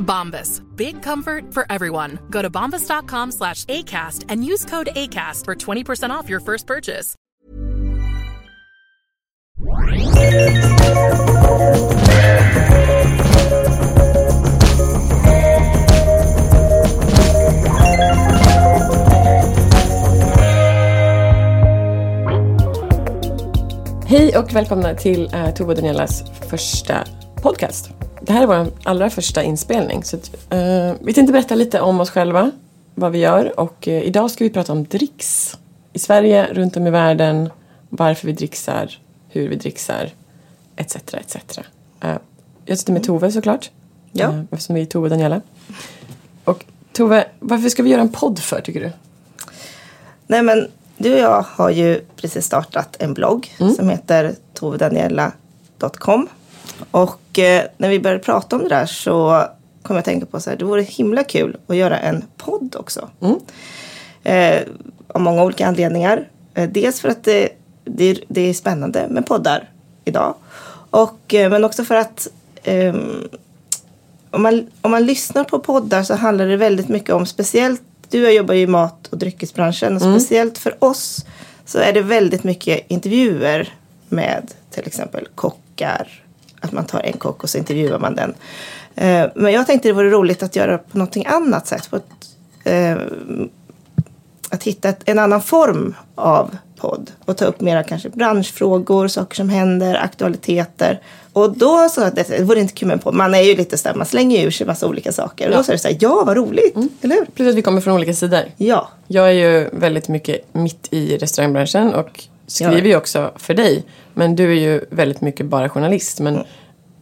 Bombas. Big comfort for everyone. Go to bombas.com slash ACAST and use code ACAST for 20% off your first purchase. Hej och välkomna till uh, Tove och Danielas första podcast. Det här är vår allra första inspelning. Så att, eh, vi tänkte berätta lite om oss själva, vad vi gör och eh, idag ska vi prata om dricks. I Sverige, runt om i världen, varför vi dricksar, hur vi dricksar, etc. etc. Eh, jag sitter med Tove såklart, Ja. eh, eftersom vi är Tove och Daniela. Och Tove, varför ska vi göra en podd för tycker du? Nej men du och jag har ju precis startat en blogg som heter tovedaniela.com. Och eh, när vi började prata om det där så kom jag att tänka på så här, det vore himla kul att göra en podd också. Eh, av många olika anledningar. Eh, dels för att det, det, är, det är spännande med poddar idag. Och, eh, men också för att ehm, om man, om man lyssnar på poddar så handlar det väldigt mycket om, speciellt du och jag jobbar ju i mat och dryckesbranschen och speciellt för oss så är det väldigt mycket intervjuer med till exempel kockar. Att man tar en kock och så intervjuar man den. Eh, men jag tänkte det vore roligt att göra på någonting annat sätt. På ett, eh, att hitta en annan form av podd och ta upp mera kanske branschfrågor, saker som händer, aktualiteter. Och då sa jag att det, vore inte kul med en podd. Man är ju lite sådär, man slänger ju ur sig massa olika saker. Och då sa det såhär, ja vad roligt, eller hur? Plus att vi kommer från olika sidor. Ja, Jag är ju väldigt mycket mitt i restaurangbranschen och skriver ju också för dig. Men du är ju väldigt mycket bara journalist. Men,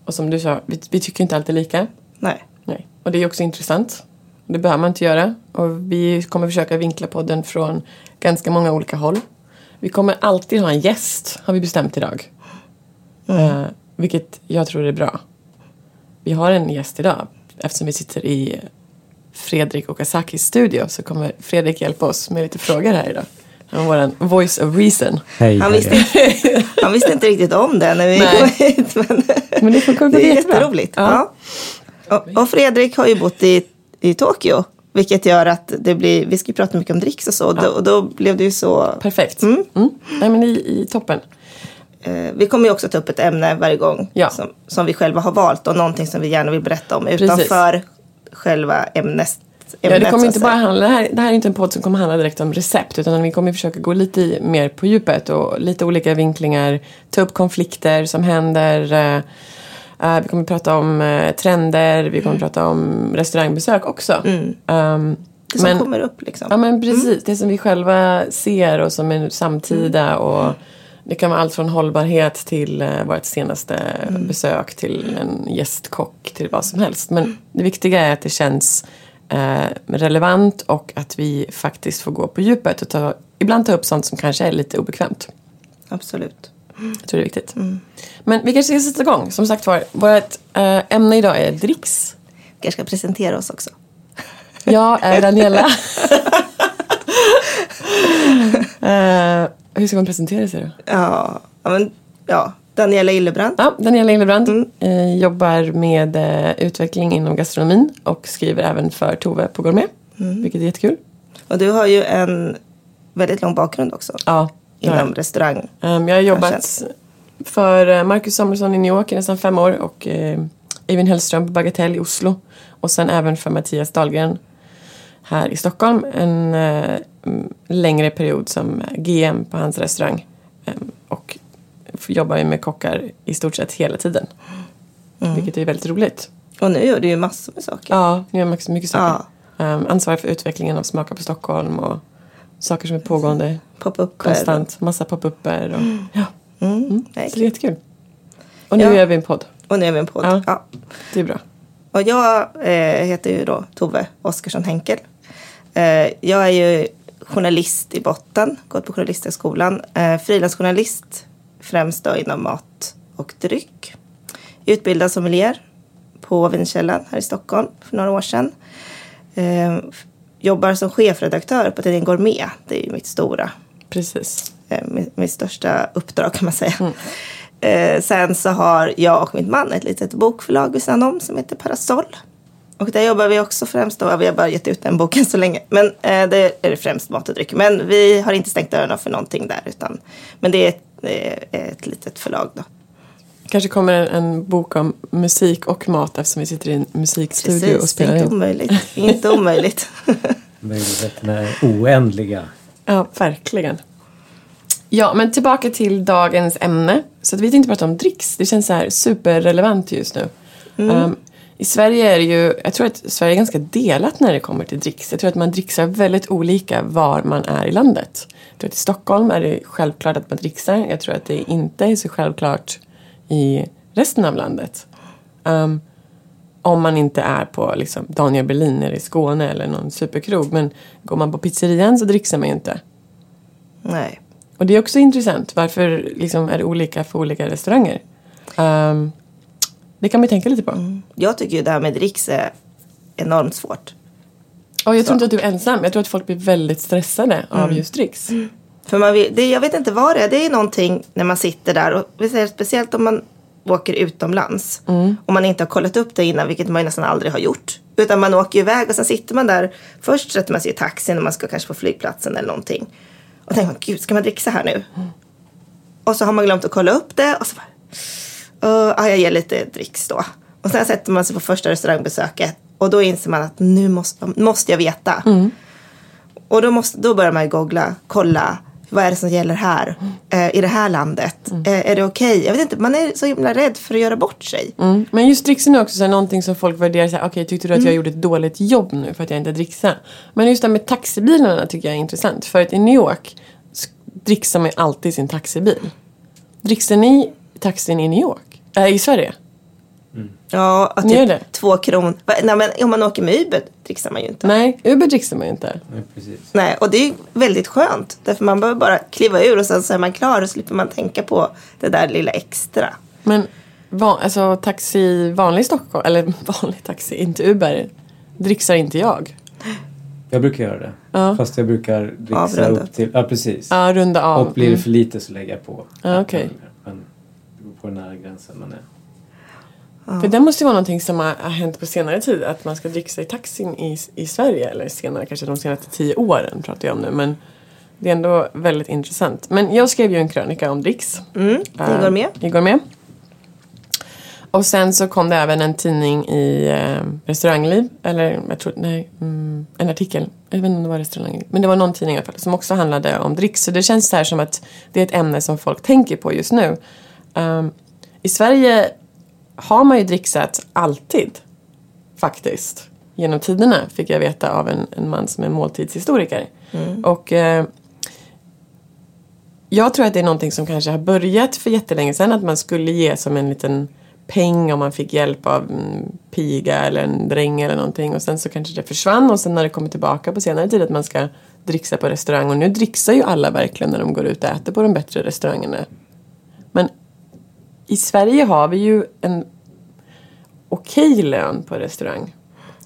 Och som du sa, vi, vi tycker inte alltid lika. nej. Nej. Och det är också intressant. Det behöver man inte göra. Och vi kommer försöka vinkla podden från ganska många olika håll. Vi kommer alltid ha en gäst, har vi bestämt idag. Eh, vilket jag tror är bra. Vi har en gäst idag. Eftersom vi sitter i Fredrik Okazakis studio så kommer Fredrik hjälpa oss med lite frågor här idag. Han är vår voice of reason. Hej, Han visste, inte, han visste inte riktigt om det när vi Nej. kom hit. Men, Men det kommer det är jätteroligt. Ja. Ja. Och, och Fredrik har ju bott i, i Tokyo. Vilket gör att det blir, vi ska ju prata mycket om dricks och så. Och då, och då blev det ju så. Perfekt. Mm. Nej men i, i toppen. Eh, vi kommer ju också ta upp ett ämne varje gång. Ja. Som, som vi själva har valt och någonting som vi gärna vill berätta om. Utanför själva ämnet. Ja, det kommer inte bara handla, det här, det här är inte en podd som kommer handla direkt om recept utan vi kommer försöka gå lite mer på djupet och lite olika vinklingar, ta upp konflikter som händer. eh, vi kommer prata om eh, trender, vi kommer prata om restaurangbesök också. Mm. Det som men- kommer upp liksom. Ja men precis, det som vi själva ser och som är samtida och det kan vara allt från hållbarhet till eh, vårt senaste besök till en gästkock till vad som helst. Men det viktiga är att det känns relevant och att vi faktiskt får gå på djupet och ta, ibland ta upp sånt som kanske är lite obekvämt. Absolut. Jag tror det är viktigt. Men vi kanske ska sätta igång. Som sagt var, vårt eh, ämne idag är dricks. kanske ska presentera oss också. Jag är Daniela. Eh, hur ska man presentera sig då? Ja, men, ja. Daniela Illebrandt. Ja, Daniela Inglebrand eh, jobbar med eh, utveckling inom gastronomin och skriver även för Tove på Gourmet. Vilket är jättekul. Och du har ju en väldigt lång bakgrund också. Ja. Inom restaurang. Um, jag har jobbat för eh, Marcus Samuelsson i New York i nästan fem år och eh, Eivind Hellström på Bagatell i Oslo. Och sen även för Mattias Dahlgren här i Stockholm. En, eh, mm, längre period som GM på hans restaurang. Ehm, och jobbar ju med kockar i stort sett hela tiden. Vilket är väldigt roligt. Och nu gör du ju massor med saker. Ja, nu gör jag mycket, mycket saker. Um, ansvarar för utvecklingen av Smaka på Stockholm och saker som är pågående Pop-up. konstant. Massa pop-upper och ja, Mm. så det är jättekul. Och nu Ja. gör vi en podd. Och nu är vi en podd. Ja. Ja. Det är bra. Och jag eh, heter ju då Tove Oskarsson Henkel. Eh, jag är ju journalist i botten, gått på Journalisthögskolan. Eh, frilansjournalist främst då inom mat och dryck. Utbildad sommelier på Vinkällan här i Stockholm för några år sedan. Eh, jobbar som chefredaktör på tidningen Gourmet. Det är ju mitt stora Precis. eh, mitt, mitt största uppdrag kan man säga. Eh, sen så har jag och min man ett litet bokförlag vid sidan om som heter Parasoll. Och där jobbar vi också främst då, vi har bara gett ut den boken så länge. Men eh, det är främst mat och dryck. Men vi har inte stängt dörrarna för någonting där. Utan, men det är ett, det ett litet förlag då. Kanske kommer en, en bok om musik och mat eftersom vi sitter i en musikstudio och Precis, spelar inte in. omöjligt. inte omöjligt. Möjligheterna är oändliga. Ja, verkligen. Ja, men tillbaka till dagens ämne. Så att vi tänkte prata om dricks. Det känns så här superrelevant just nu. Um, I Sverige är det ju, jag tror att Sverige är ganska delat när det kommer till dricks. Jag tror att man dricksar väldigt olika var man är i landet. Jag tror att i Stockholm är det självklart att man dricksar. Jag tror att det inte är så självklart i resten av landet. Um, om man inte är på liksom, Daniel Berlin nere i Skåne eller någon superkrog. Men går man på pizzerian så dricksar man ju inte. Nej. Och det är också intressant. Varför liksom, är det olika för olika restauranger? Ehm, det kan man ju tänka lite på. Jag tycker ju det här med dricks är enormt svårt. Och jag tror Så. inte att du är ensam. Jag tror att folk blir väldigt stressade av just dricks. För man vill, det, jag vet inte vad det är. Det är någonting när man sitter där. Och speciellt om man åker utomlands. Och man inte har kollat upp det innan. Vilket man ju nästan aldrig har gjort. Utan man åker iväg och sen sitter man där. Först sätter man sig i taxin när man ska kanske på flygplatsen eller någonting. Och tänker man, gud ska man dricksa här nu? Och så har man glömt att kolla upp det. Och så bara, uh, ja, jag ger lite dricks då. Och sen sätter man sig på första restaurangbesöket. Och då inser man att nu måste, måste jag veta. Och då, måste, då börjar man ju googla, kolla. Vad är det som gäller här? Eh, I det här landet? Eh, är det okej? Jag vet inte, man är så himla rädd för att göra bort sig. Mm. Men just dricksen är också så här, någonting som folk värderar. Okej, tyckte du att jag gjorde ett dåligt jobb nu för att jag inte dricksade? Men just det här med taxibilarna tycker jag är intressant. För att i New York dricksar man ju alltid sin taxibil. Dricksar ni taxin i New York? Äh, I Sverige? Ja, och Ni gör typ det? två kronor. Nej, men om man åker med Uber dricksar man ju inte. Nej, Uber dricksar man ju inte. Ja, precis. Nej, och det är ju väldigt skönt. Därför man behöver bara kliva ur och sen så är man klar och slipper man tänka på det där lilla extra. Men van, alltså taxi, vanlig Stockholm, eller vanlig taxi, inte Uber, dricksar inte jag. Jag brukar göra det. Ja. Fast jag brukar dricksa Avrunda. upp till... Ja, precis. Ja, runda av. Och blir det Mm. för lite så lägger jag på. Ja, okej. Beror på den här gränsen man är. För det måste ju vara någonting som har, hänt på senare tid. Att man ska dricksa i taxin i, i Sverige. Eller senare, kanske de senaste tio åren pratar jag om nu. Men det är ändå väldigt intressant. Men jag skrev ju en krönika om dricks. Mm, det går med. Igår med. Och sen så kom det även en tidning i eh, Restaurangliv. Eller jag tror, nej, mm, en artikel. Jag vet inte om det var Restaurangliv. Men det var någon tidning i alla fall som också handlade om dricks. Så det känns så här som att det är ett ämne som folk tänker på just nu. Um, I Sverige har man ju dricksat alltid. Faktiskt. Genom tiderna fick jag veta av en, en man som är måltidshistoriker. Och eh, jag tror att det är någonting som kanske har börjat för jättelänge sedan. Att man skulle ge som en liten peng om man fick hjälp av en piga eller en dräng eller någonting. Och sen så kanske det försvann och sen när det kommer tillbaka på senare tid att man ska dricksa på restaurang. Och nu dricksar ju alla verkligen när de går ut och äter på de bättre restaurangerna. Men i Sverige har vi ju en okej lön på restaurang.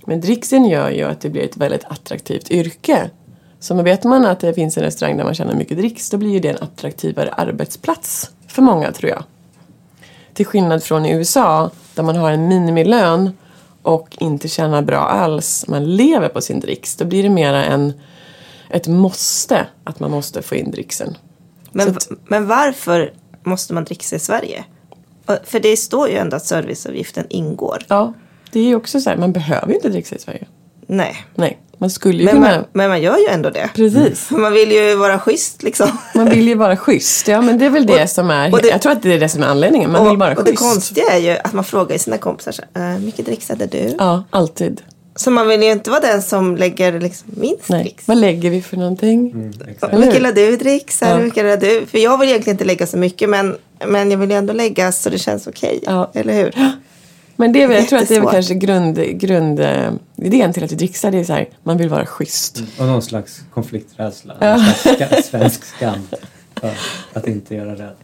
Men dricksen gör ju att det blir ett väldigt attraktivt yrke. Så vet man att det finns en restaurang där man tjänar mycket dricks då blir ju det en attraktivare arbetsplats för många tror jag. Till skillnad från i USA där man har en minimilön och inte tjänar bra alls. Man lever på sin dricks. Då blir det mera en, ett måste att man måste få in dricksen. Men, Så men varför måste man dricksa i Sverige? Och- För det står ju ändå att serviceavgiften ingår. Ja, det är ju också så här, man behöver ju inte dricksa i Sverige. Nej. Nej, Man skulle ju Men kunna... man, men man gör ju ändå det. Precis. Man vill ju vara schysst liksom. Man vill ju vara schysst. Ja, men det är väl det som är... och det- jag tror att det är det som är anledningen. Man vill vara och det schysst. konstiga är ju att man frågar sina kompisar så här, "Eh, mycket dricksade du? Ja, alltid. Så man vill ju inte vara den som lägger liksom minst Nej. dricks. Vad lägger vi för någonting? Mm, Hur mycket la du dricks? Ja. Hur mycket la du? För jag vill egentligen inte lägga så mycket men, men jag vill ändå lägga så det känns okej. Ja. Eller hur? Men det är väl, jag tror att det är väl kanske grund, grund, eh, idén till att vi dricksar. Det är så här, man vill vara schysst. Och någon slags konflikträdsla. Någon slags svensk skam. För att inte göra rätt.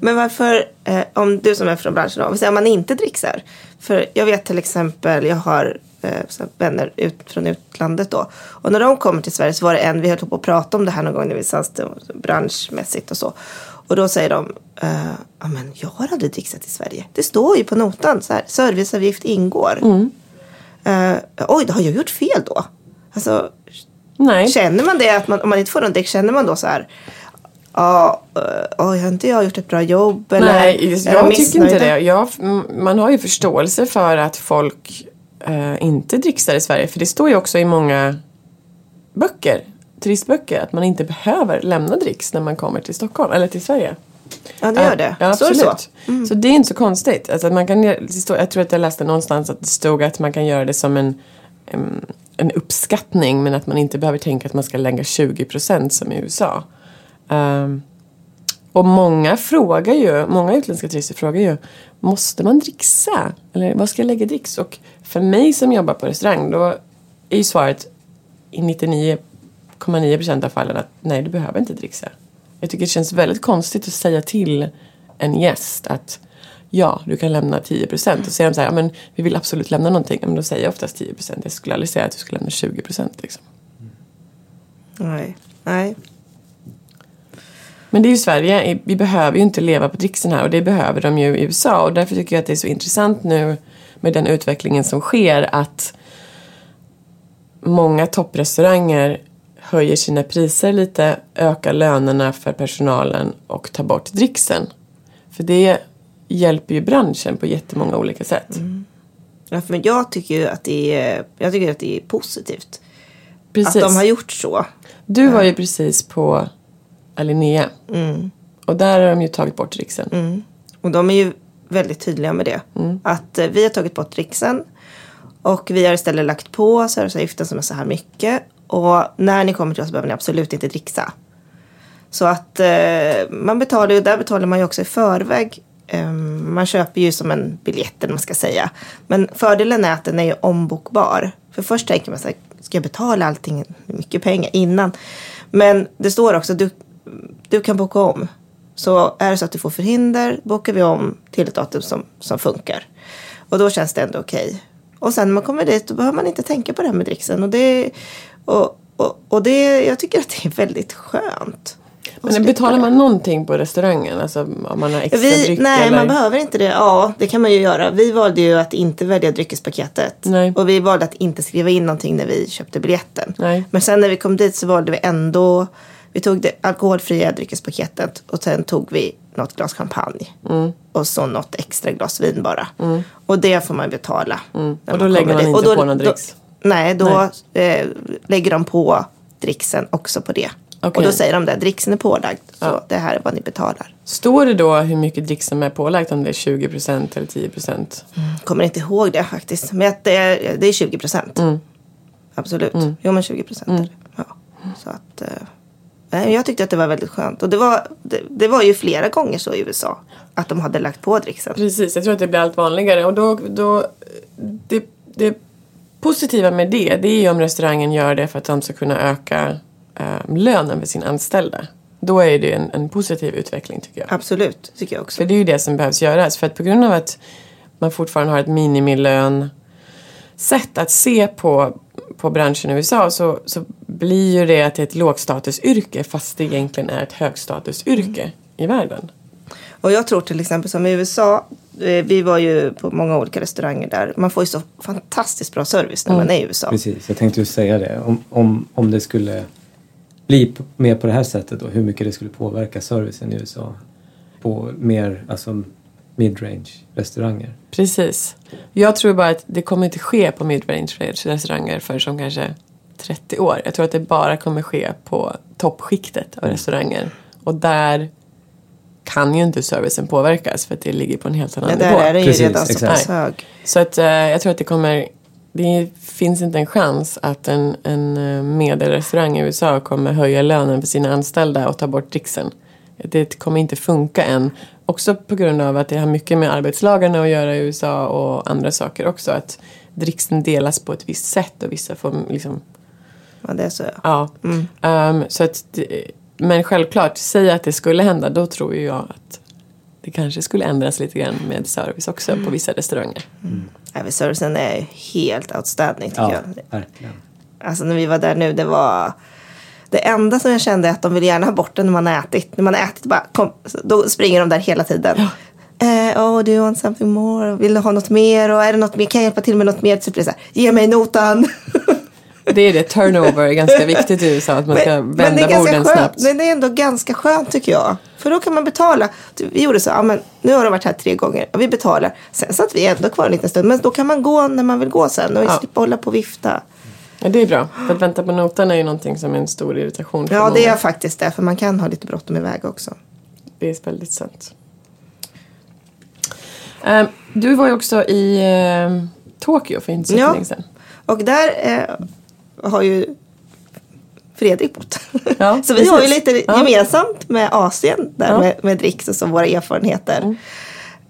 Men varför, eh, om du som är från branschen, då, om man inte dricksar. För jag vet till exempel, jag har eh, vänner ut, från utlandet då. Och när de kommer till Sverige så var det en, vi höll på att prata om det här någon gång när vi satt branschmässigt och så. Och då säger de, ja men jag har aldrig dricksat i Sverige. Det står ju på notan så här, serviceavgift ingår. Eh, oj, då har jag gjort fel då? Alltså, Nej. Känner man det, att man, om man inte får någon däck, känner man då så här, ja, uh, har inte jag gjort ett bra jobb? Eller Nej, just- jag tycker inte det. Jag, man har ju förståelse för att folk eh, inte dricksar i Sverige. För det står ju också i många böcker, turistböcker, att man inte behöver lämna dricks när man kommer till Stockholm, eller till Sverige. Ja, det gör det. Ja, Står det absolut. så? Så det är inte så konstigt. Alltså, man kan, jag tror att jag läste någonstans att det stod att man kan göra det som en, en, en uppskattning men att man inte behöver tänka att man ska lägga 20% som i USA. Ehm, och många frågar ju, många utländska turister frågar ju, måste man dricksa? Eller vad ska jag lägga i dricks? Och för mig som jobbar på restaurang då är ju svaret i 99,9% av fallen att nej, du behöver inte dricksa. Jag tycker det känns väldigt konstigt att säga till en gäst att ja, du kan lämna 10% och säger de så här, ja, men vi vill absolut lämna någonting. Men då säger jag oftast 10%. Jag skulle aldrig säga att du skulle lämna 20% liksom. Nej. Nej. Men det är ju Sverige, vi behöver ju inte leva på dricksen här och det behöver de ju i USA och därför tycker jag att det är så intressant nu med den utvecklingen som sker att många topprestauranger höjer sina priser lite, ökar lönerna för personalen och tar bort dricksen. För det hjälper ju branschen på jättemånga olika sätt. Ja, men jag tycker ju att det är, jag tycker att det är positivt. Precis. Att de har gjort så. Du var ju precis på Alinea. Och där har de ju tagit bort dricksen. Och de är ju väldigt tydliga med det. Att eh, vi har tagit bort dricksen. Och vi har istället lagt på serviceavgiften som är så här mycket. Och när ni kommer till oss behöver ni absolut inte dricksa. Så att eh, man betalar ju, där betalar man ju också i förväg. Eh, man köper ju som en biljett eller vad man ska säga. Men fördelen är att den är ju ombokbar. För först tänker man så här, ska jag betala allting, mycket pengar innan? Men det står också, du, du kan boka om. Så är det så att du får förhinder bokar vi om till ett datum som, som funkar. Och då känns det ändå okej. Och sen när man kommer dit då behöver man inte tänka på det här med dricksen. Och det, och, och, och det, jag tycker att det är väldigt skönt. Men betalar man någonting på restaurangen? Alltså om man har extra Vi, dryck nej, eller? man behöver inte det. Ja, det kan man ju göra. Vi valde ju att inte välja dryckespaketet. Nej. Och vi valde att inte skriva in någonting när vi köpte biljetten. Nej. Men sen när vi kom dit så valde vi ändå, vi tog det alkoholfria dryckespaketet och sen tog vi något glas champagne. Mm. Och så något extra glas vin bara. Och det får man betala. Mm. Och då lägger man dit. inte Och då- på någon då- dricks? Nej, då Eh, lägger de på dricksen också på det. Okej. Och då säger de där, dricksen är pålagd. Så Ja. det här är vad ni betalar. Står det då hur mycket drick som är pålagt? Om det är 20% eller 10%? Kommer inte ihåg det faktiskt. Men att det, är, det är 20 procent. Absolut. Jo men 20 procent är det. Ja. Så att, eh, nej, jag tyckte att det var väldigt skönt. Och det var, det, det var ju flera gånger så i USA. Att de hade lagt på dricksen. Precis, jag tror att det blir allt vanligare. Och då, då, det, det positiva med det, det är ju om restaurangen gör det för att de ska kunna öka eh, lönen för sina anställda. Då är det en, en positiv utveckling tycker jag. Absolut, tycker jag också. För det är ju det som behövs göras. För att på grund av att man fortfarande har ett minimilön sätt att se på, på branschen i USA så, så blir ju det att det är ett lågstatusyrke fast det egentligen är ett högstatusyrke i världen. Och jag tror till exempel som i USA. eh, Vi var ju på många olika restauranger där. Man får ju så fantastiskt bra service när man är i USA. Precis, jag tänkte just säga det. Om, om, om det skulle bli mer på det här sättet och hur mycket det skulle påverka servicen i USA på mer alltså midrange restauranger. Precis. Jag tror bara att det kommer inte ske på midrange restauranger för som kanske 30 år. Jag tror att det bara kommer ske på toppskiktet av restauranger. Och där kan ju inte servicen påverkas för att det ligger på en helt annan Ja, nivå. där är den ju Precis, redan så exakt. pass hög. Så att, eh, jag tror att det kommer... Det finns inte en chans att en, en eh, medelrestaurang i USA kommer höja lönen för sina anställda och ta bort dricksen. Det kommer inte funka än. Också på grund av att det har mycket med arbetslagarna att göra i USA och andra saker också. Att dricksen delas på ett visst sätt och vissa får liksom Ja, det är så. Ja. Ehm, så att, det- men självklart, säg att det skulle hända, då tror ju jag att det kanske skulle ändras lite grann med service också på vissa restauranger. Även servicen är helt outstanding tycker Ja, jag. verkligen. Alltså när vi var där nu, det var det enda som jag kände är att de vill gärna ha bort det när man har ätit. När man har ätit, bara, kom, då springer de där hela tiden. Eh, oh, do you want something more? Vill du ha något mer? Och är det något mer? Kan jag hjälpa till med något mer? Så här, ge mig notan. Det är det, turnover är ganska viktigt i USA, att man ska Men, vända borden snabbt. men det är ändå ganska skönt tycker jag. För då kan man betala. Vi gjorde så, ja, men nu har de varit här tre gånger. Vi betalar. Sen satt vi ändå kvar en liten stund. Men då kan man gå när man vill gå sen. Och Ja. slippa hålla på och vifta. Ja, det är bra, för att vänta på notan är ju någonting som är en stor irritation för Ja, många. det är faktiskt det. För man kan ha lite bråttom iväg också. Det är väldigt sant. Ehm, du var ju också i ehm, Tokyo för inte så Ja. länge sedan. Och där eh, har ju Fredrik bott. Ja, så vi har ju lite Ja. gemensamt med Asien där Ja. med, med dricks och så våra erfarenheter. Mm.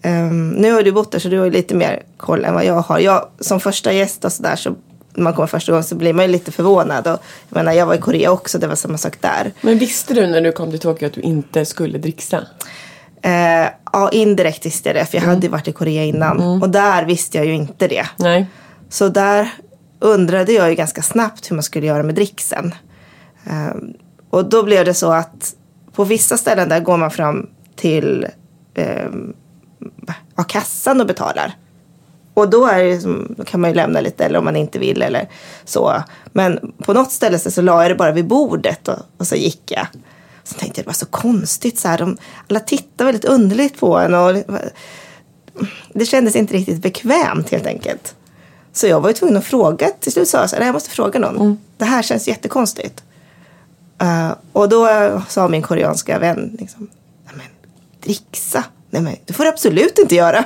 Ehm, nu har du bott där så du har ju lite mer koll än vad jag har. Jag som första gäst och sådär så när man kommer första gången så blir man ju lite förvånad. Och, jag menar jag var i Korea också, det var samma sak där. Men visste du när du kom till Tokyo att du inte skulle dricksa? Eh, ja, indirekt visste jag det för jag Mm. hade ju varit i Korea innan. Och där visste jag ju inte det. Nej. Så där undrade jag ju ganska snabbt hur man skulle göra med dricksen. Ehm, och då blev det så att på vissa ställen där går man fram till eh, kassan och betalar. Och då, är det, som- då kan man ju lämna lite eller om man inte vill eller så. Men på något ställe så, så la jag det bara vid bordet och, och så gick jag. Så tänkte jag det var så konstigt så här. De, alla tittar väldigt underligt på en och det kändes inte riktigt bekvämt helt enkelt. Så jag var ju tvungen att fråga. Till slut sa jag så här, "Nej, jag måste fråga någon. Det här känns jättekonstigt. Eh, och då sa min koreanska vän liksom, Nej men dricksa? Nej men det får du absolut inte göra.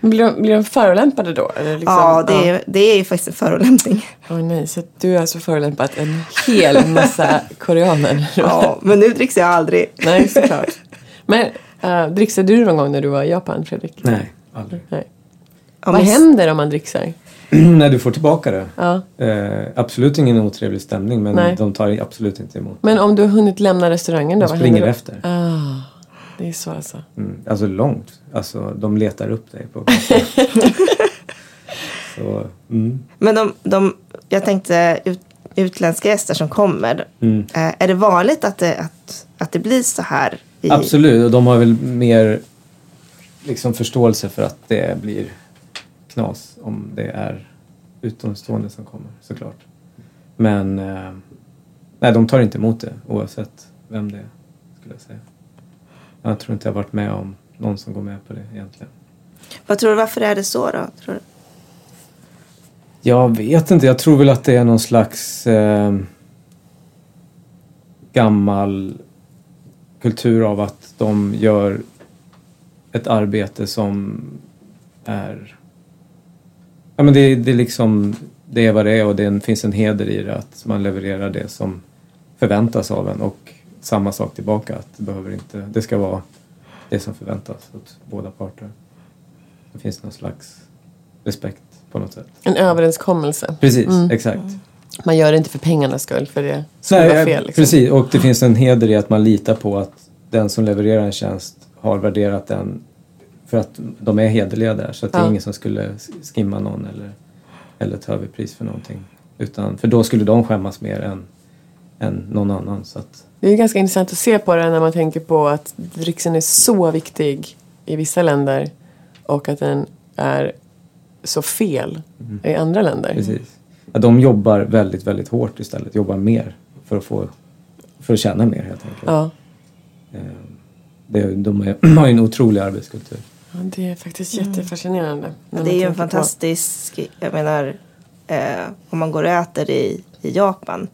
Blir de, blir de förolämpade då? Eller liksom, ja, det är, det är ju faktiskt en förolämpning. Åh nej, så du har alltså förolämpat en hel massa koreaner? ja, men nu dricks jag aldrig. nej, såklart. Men uh, dricksade du någon gång när du var i Japan, Fredrik? Nej, aldrig. Nej. Ja, Vad händer om man dricksar? När du får tillbaka det. Ja. Eh, absolut ingen otrevlig stämning men Nej. de tar absolut inte emot. Men om du har hunnit lämna restaurangen då? de springer efter. Ah, det är så alltså. Mm, alltså långt. Alltså de letar upp dig på. Så, mm. Men de, de, jag tänkte ut, utländska gäster som kommer. Mm. Eh, är det vanligt att det, att, att det blir så här? I, Absolut, och de har väl mer liksom förståelse för att det blir knas om det är utomstående som kommer såklart. Men eh, nej, de tar inte emot det oavsett vem det är skulle jag säga. Jag tror inte jag varit med om någon som går med på det egentligen. Vad tror du, varför är det så då? Tror du? Jag vet inte, jag tror väl att det är någon slags eh, gammal kultur av att de gör ett arbete som är... Ja men det, det är liksom, det är vad det är och det finns en heder i det att man levererar det som förväntas av en och samma sak tillbaka att det behöver inte, det ska vara det som förväntas åt båda parter. Det finns någon slags respekt på något sätt. En överenskommelse. Precis, Mm. exakt. Man gör det inte för pengarnas skull, för det skulle vara fel. Liksom. Precis, och det finns en heder i att man litar på att den som levererar en tjänst har värderat den för att de är hederliga där. Så att det är Ja. ingen som skulle skimma någon eller, eller ta överpris för någonting. Utan, för då skulle de skämmas mer än, än någon annan. Så att, Det är ganska intressant att se på det när man tänker på att dricksen är så viktig i vissa länder och att den är så fel i andra länder. Mm. precis. Ja, de jobbar väldigt, väldigt hårt istället. Jobbar mer för att, få, för att tjäna mer helt enkelt. Ja. Eh, Det, de är, har ju en otrolig arbetskultur. Ja, det är faktiskt jättefascinerande. när man Det är ju en tänker på- fantastisk, jag menar, eh, om man går och äter i, i Japan.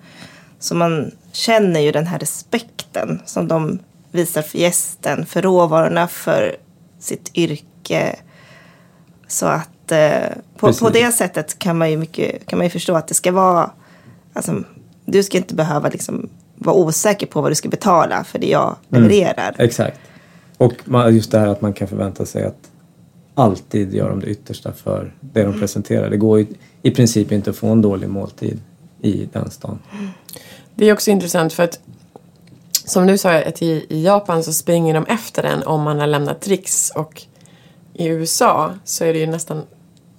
Så man känner ju den här respekten som de visar för gästen, för råvarorna, för sitt yrke. Så att eh, på, på det sättet kan man ju, mycket, kan man ju förstå att det ska vara... Alltså, du ska inte behöva liksom vara osäker på vad du ska betala för det jag levererar. Exakt. Och man- just det här att man kan förvänta sig att alltid göra de det yttersta för det de presenterar. Det går ju i princip inte att få en dålig måltid i den stan. Det är också intressant för att som du sa att i, i Japan så springer de efter en om man har lämnat dricks och i USA så är det ju nästan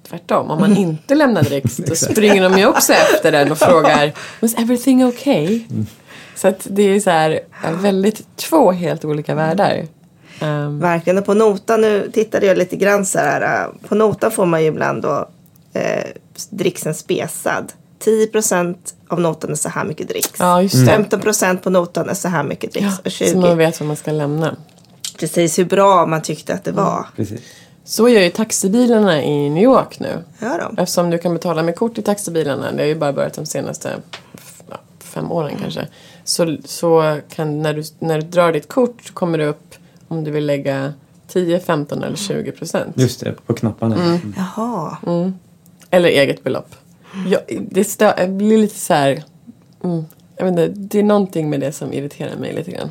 tvärtom. Om man inte lämnar dricks då springer de ju också efter den och frågar Was everything okay? Så att det är så här väldigt två helt olika världar. Ehm, Verkligen. Och på notan, nu tittade jag lite grann så här. äh, På notan får man ju ibland då eh, dricksen spesad. 10 procent av notan är så här mycket dricks. Ja, just det. 15 procent på notan är så här mycket dricks. och 20 så man vet vad man ska lämna. precis hur bra man tyckte att det Mm. var. Precis. Så gör ju taxibilarna i New York nu. Gör de? Eftersom du kan betala med kort i taxibilarna, det har ju bara börjat de senaste ja, fem åren kanske. Så, så kan när du, när du drar ditt kort så kommer det upp om du vill lägga 10, 15 eller 20 procent. Just det, på knapparna. Mm. Jaha. Eller eget belopp. Jag, det, stö, jag blir lite så här... Mm, jag vet inte, det är någonting med det som irriterar mig lite grann.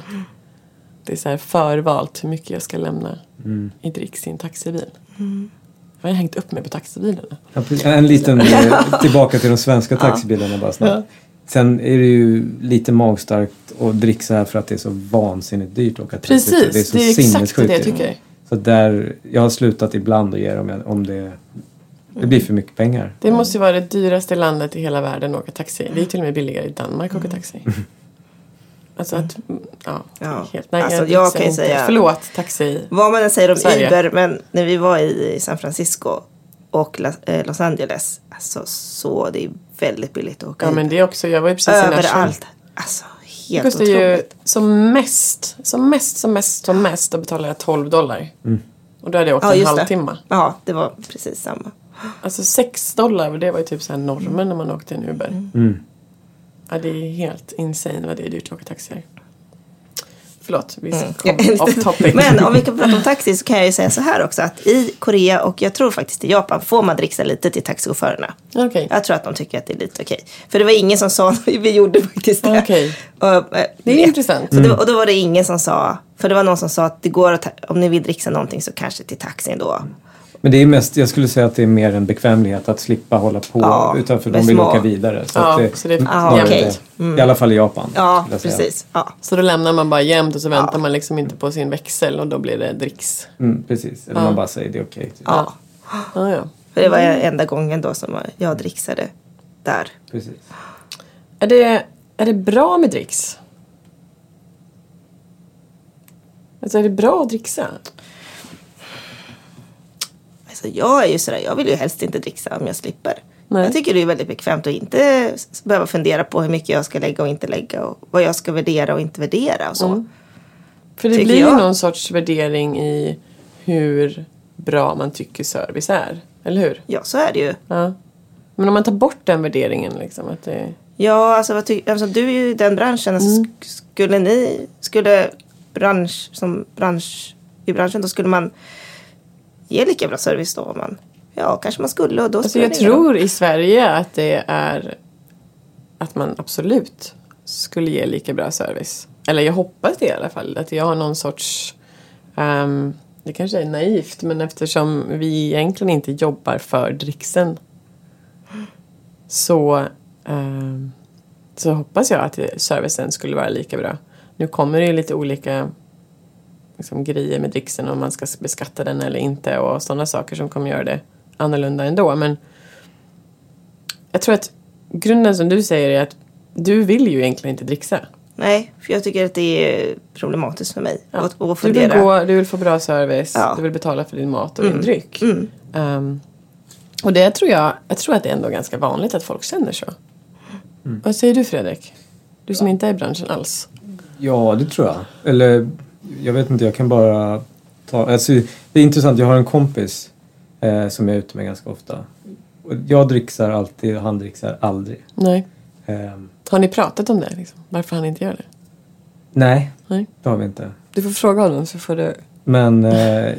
Det är så här förvalt hur mycket jag ska lämna i dricks i en taxibil. Jag har hängt upp mig på taxibilarna. Ja, en liten eh, tillbaka till de svenska taxibilarna bara snabbt. Sen är det ju lite magstarkt att dricksa här för att det är så vansinnigt dyrt att åka taxi. Precis, det är, så det är exakt det jag tycker. Så där, jag har slutat ibland att ge dem om det, det blir för mycket pengar. Det måste ju vara det dyraste landet i hela världen att åka taxi. Det är till och med billigare i Danmark att åka taxi. Alltså att, ja, Ja. helt, nej, Alltså, jag, kan ju inte. säga- Förlåt, taxi. Vad man än säger om Sverige. Uber, men när vi var i San Francisco och eh, Los Angeles, alltså så det är väldigt billigt att åka Ja men Uber. det är också, jag var ju precis i Nashville. Överallt. Alltså Det helt kostar ju otroligt. som mest, som mest, som mest, som mest att betala jag 12 dollar. Och då hade jag åkt Ja, en just det. halvtimme. Ja, det var precis samma. Alltså 6 dollar, det var ju typ så här normen när man åkte en Uber. Mm. Ja, det är helt insane vad det är dyrt att åka taxi här. Förlåt, vi Mm. kom off topic. Men om vi kan prata om taxi så kan jag ju säga så här också att i Korea och jag tror faktiskt i Japan får man dricksa lite till taxichaufförerna. Okej. Jag tror att de tycker att det är lite okej. För det var ingen som sa, vi gjorde faktiskt det. Okej. Och, eh, Det är intressant. Var- och då var det ingen som sa, för det var någon som sa att det går att, om ni vill dricksa någonting så kanske till taxin då. Men det är mest, jag skulle säga att det är mer en bekvämlighet att slippa hålla på Ja, utan för de vill små- åka vidare. Så Ja, att det, så det är Ja, de- okej. I alla fall i Japan. Ja, precis. Ja. Så då lämnar man bara jämt och så väntar man liksom inte på sin växel och då blir det dricks. Mm, precis. Eller man bara säger det är okej. typ. ja. Ja, ja. För det var enda gången då som jag dricksade där. Precis. Är det, är det bra med dricks? Alltså är det bra att dricksa? Alltså jag är ju sådär, jag vill ju helst inte dricksa om jag slipper. Nej. Jag tycker det är väldigt bekvämt att inte behöva fundera på hur mycket jag ska lägga och inte lägga och vad jag ska värdera och inte värdera och så. Mm. För det Tycker blir ju någon sorts värdering i hur bra man tycker service är. Eller hur? Ja, så är det ju. Ja. Men om man tar bort den värderingen liksom. Att det, Ja, alltså, vad ty- alltså du är ju i den branschen. Alltså, Mm. sk- Skulle ni, skulle bransch som bransch i branschen, då skulle man ge lika bra service då? Man, ja, kanske man skulle och då alltså jag tror i Sverige att det är att man absolut skulle ge lika bra service. Eller jag hoppas det i alla fall. Att jag har någon sorts ehm, det kanske är naivt men eftersom vi egentligen inte jobbar för dricksen så, ehm, så hoppas jag att servicen skulle vara lika bra. Nu kommer det ju lite olika liksom, grejer med dricksen om man ska beskatta den eller inte och sådana saker som kommer göra det annorlunda ändå. Men jag tror att grunden som du säger är att du vill ju egentligen inte dricksa. Nej, för jag tycker att det är problematiskt för mig att, att Du vill, fundera. gå, du vill få bra service, Ja. du vill betala för din mat och din dryck. Ehm, och det tror jag, jag tror att det är ändå ganska vanligt att folk känner så. Vad säger du Fredrik? Du som inte är i branschen alls. Ja, det tror jag. Eller jag vet inte, jag kan bara ta... Alltså, det är intressant, jag har en kompis eh, som jag är ute med ganska ofta. Jag dricksar alltid och han dricksar aldrig. Nej. Ehm, Har ni pratat om det? Liksom? Varför han inte gör det? nej, Nej. det har vi inte. Du får fråga honom så får du... Men eh,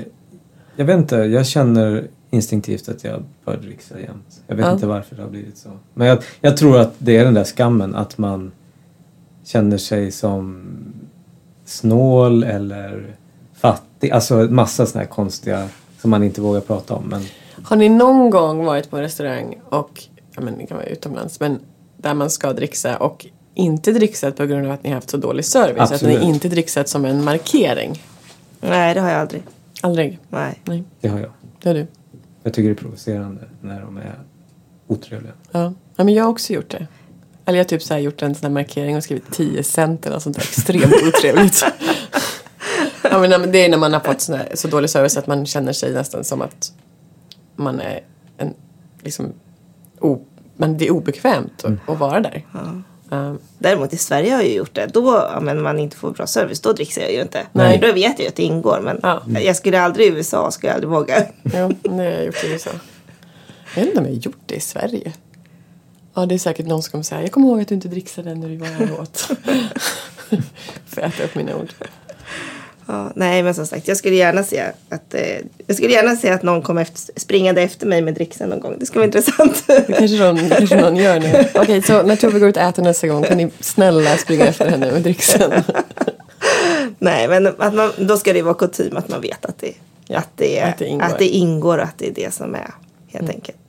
jag vet inte, jag känner instinktivt att jag bör dricksa jämt. Jag vet Ja. inte varför det har blivit så. Men jag, jag tror att det är den där skammen att man känner sig som snål eller fattig. Alltså massa sådana här konstiga som man inte vågar prata om. Men Har ni någon gång varit på en restaurang och, ja men det kan vara utomlands, men där man ska dricksa och inte dricksat på grund av att ni har haft så dålig service? Att Absolut. ni inte dricksat som en markering? Nej, det har jag aldrig. Aldrig? Nej. Nej, det har jag. det har du. Jag tycker det är provocerande när de är otrevliga. Ja. ja, men jag har också gjort det. Eller jag har typ så här gjort en sån här markering och skrivit 10 cent eller sånt där extremt otrevligt. ja, men det är när man har fått sån här, så dålig service att man känner sig nästan som att man är en, liksom, o, men det är obekvämt att, att vara där. Um, Däremot i Sverige har jag ju gjort det. Då, ja, men man inte får bra service, då dricksar jag ju inte. Nej. Då vet jag ju att det ingår. Men Ja. jag skulle aldrig i USA, skulle jag aldrig våga. jo, det har jag gjort i USA. Jag vet inte om jag har gjort det i Sverige. Ja, det är säkert någon som kommer säga jag kommer ihåg att du inte dricksade när du var här åt. Får jag äta upp mina ord. Ja, nej, men som sagt, jag skulle gärna se att, eh, jag skulle gärna se att någon kom efter, springande efter mig med dricksen någon gång. Det skulle vara intressant. Det kanske någon, kanske någon gör nu. Okej, så när Tove går ut och äter nästa gång kan ni snälla springa efter henne med dricksen. nej, men att man, då ska det vara kutym att man vet att det, Ja, att, det, att det ingår. att det ingår och att det är det som är helt enkelt.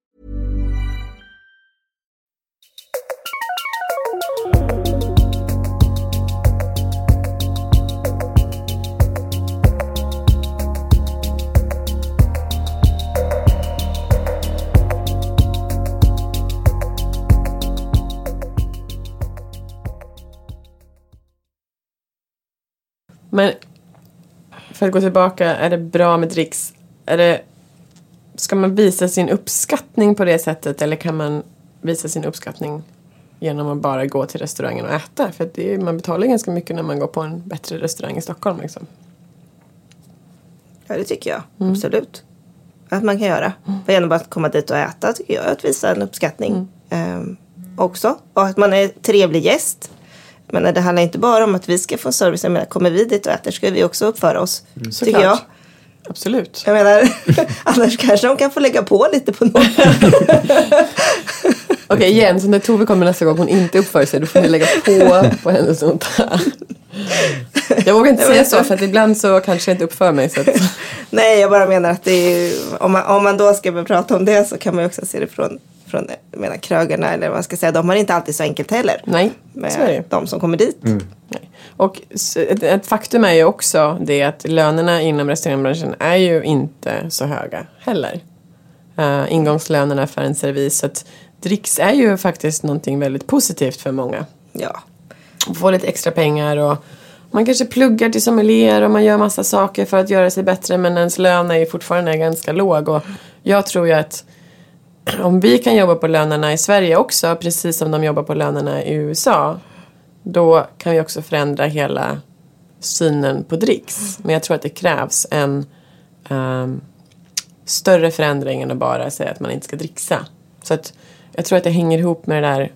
Men för att gå tillbaka, är det bra med dricks? Är det, ska man visa sin uppskattning på det sättet eller kan man visa sin uppskattning genom att bara gå till restaurangen och äta? För det är, man betalar ganska mycket när man går på en bättre restaurang i Stockholm. Liksom. Ja, det tycker jag. Mm. Absolut. Att man kan göra. För genom att komma dit och äta tycker jag att visa en uppskattning. Mm. Ehm, också. Och att man är trevlig gäst. Men det handlar inte bara om att vi ska få service. Jag menar, kommer vi dit och äter ska vi också uppföra oss. Tycker Mm. Såklart. jag. Absolut. Jag menar, annars kanske de kan få lägga på lite på något. Okej, igen, så när Tove kommer nästa gång hon inte uppför sig då får ni lägga på på hennes nota. Jag vågar inte säga så för att ibland så kanske jag inte uppför mig. Så att, Nej, jag bara menar att är, om, man, om man då ska prata om det så kan man ju också se det från, från menar, krögarna. Eller vad man ska säga. De har inte alltid så enkelt heller. nej, Med så är det de som kommer dit. Nej. Och ett, ett faktum är ju också det att lönerna inom restaurangbranschen är ju inte så höga heller. Uh, ingångslönerna för en servis. Så att dricks är ju faktiskt någonting väldigt positivt för många. Ja. Få lite extra pengar och man kanske pluggar till sommelier och man gör massa saker för att göra sig bättre men ens lön är ju fortfarande ganska låg och jag tror ju att om vi kan jobba på lönerna i Sverige också, precis som de jobbar på lönerna i USA, då kan vi också förändra hela synen på dricks. Men jag tror att det krävs en ehm, större förändring än att bara säga att man inte ska dricksa. Så att jag tror att det hänger ihop med det där